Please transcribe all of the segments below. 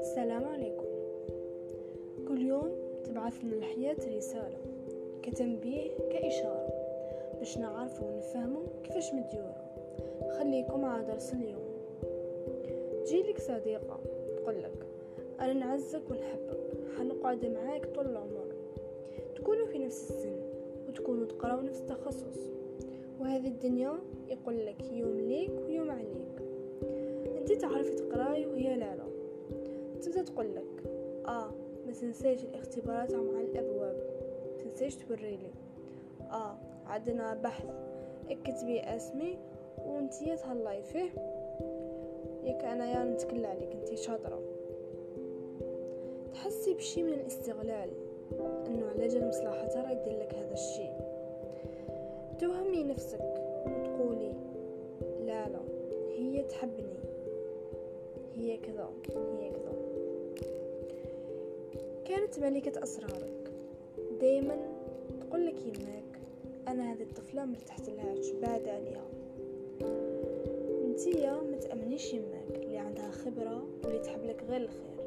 السلام عليكم. كل يوم تبعث لنا الحياة رسالة كتنبيه كإشارة باش نعرفو ونفهمو كيفاش مديورة. خليكم مع درس اليوم. تجيلك صديقة تقولك أنا نعزك ونحبك حنقعد معاك طول العمر. تكونوا في نفس السن وتكونوا تقراو نفس التخصص. وهذه الدنيا يقول لك يوم ليك ويوم عليك. أنت تعرفي تقراي وهي لا لا. تبدأ تقول لك آه ما تنسيش الاختبارات مع الأبواب. تنسيش توريلي آه عندنا بحث. اكتبي اسمي وانتي تهلاي فيه. ياك أنا يا نتكلى عليك انتي شاطرة. تحسي بشي من الاستغلال إنه على جال مصلحتها يدير لك هذا الشيء توهمي نفسك وتقولي لا لا هي تحبني. هي كذا هي كذا. كانت ملكة أسرارك. دايما تقول لك يماك أنا هذه الطفلة مرتحت لهاش بعد عليها؟ انتيا ما تأمنيش يماك اللي عندها خبرة واللي تحب لك غير الخير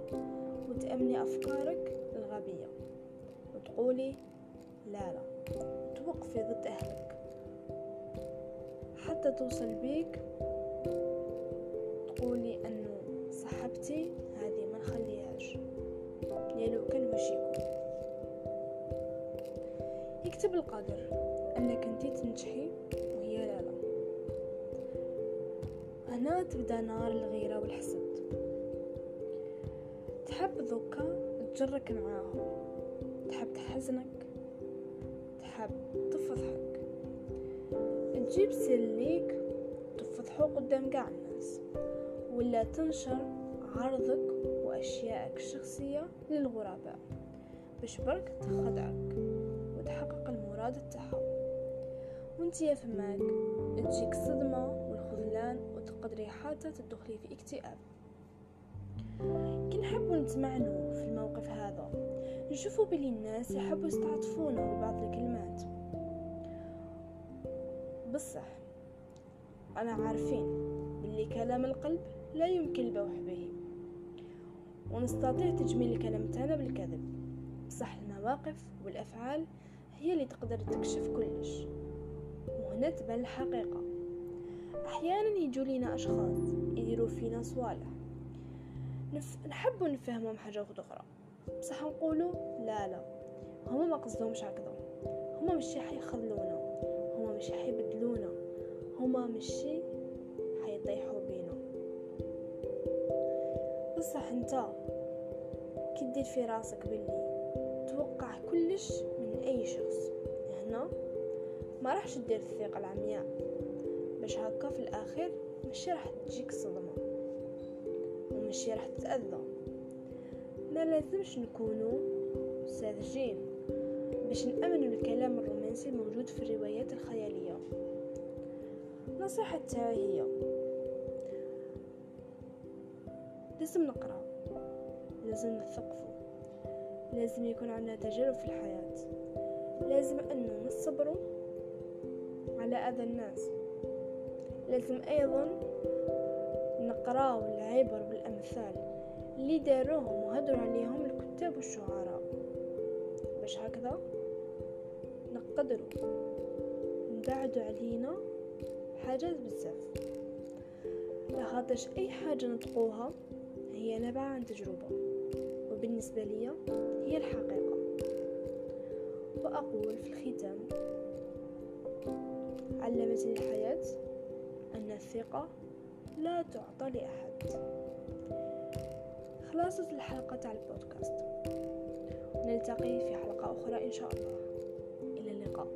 وتأمني أفكارك الغبية وتقولي لا لا توقفي ضد أهلك. حتى توصل بيك تقولي أنه صاحبتي هذه ما نخليهاش. لأنه كان واش يكون يكتب القدر أنك انتي تنجحي وهي لا لا. هنا تبدأ نار الغيرة والحسد. تحب ذوكا تجرك معاهم. تحب تحزنك. تحب تفضحك. تجيب سر ليك تفضحو قدام قاع الناس ولا تنشر عرضك وأشياءك الشخصية للغرباء باش برك تخدعك وتحقق المراد تاعها وانت يا فماك تجيك الصدمة والخذلان وتقدري حتى تدخلي في اكتئاب. كي نحبوا نتمعنوا في الموقف هذا نشوفوا بلي الناس يحبوا يستعطفونا ببعض الكلمات. بصح أنا عارفين باللي كلام القلب لا يمكن البوح به ونستطيع تجميل الكلام تاعنا بالكذب. بصح المواقف والأفعال هي اللي تقدر تكشف كلش. وهنا تبان الحقيقة أحيانا يجوا لينا أشخاص يديروا فينا صوالح. نف... نحبوا نفهمهم حاجة أخرى. بصح نقولوا لا لا. هما ما قصدهمش هكذا. هما ماشي حيخذلونا هما ماشي حيبدلونا هما ماشي حيطيحوا بينا بصح انت كي دير في راسك باللي توقع كلش من أي شخص. هنا ما راحش دير الثقة العمياء. باش هكا في الاخير ماشي راح تجيك صدمة وماشي راح تتأذى. ما لازمش نكونوا ساذجين باش نأمن الكلام الرومانسي الموجود في الروايات الخيالية. نصيحة تاعي هي لازم نقرأ لازم نثقفوا لازم يكون عندنا تجارب في الحياة لازم أنه نصبروا على أذى الناس لازم أيضا نقراو العبر والأمثال اللي داروهم وهدروا عليهم الكتاب والشعراء. باش هكذا نقدروا نبعدوا علينا حاجات بزاف. لخاطرش أي حاجة نطقوها هي نبع عن تجربة وبالنسبة لي هي الحقيقة. وأقول في الختام علمتني الحياة أن الثقة لا تعطى لأحد. خلاصة الحلقة تاع البودكاست. نلتقي في حلقة أخرى إن شاء الله. إلى اللقاء.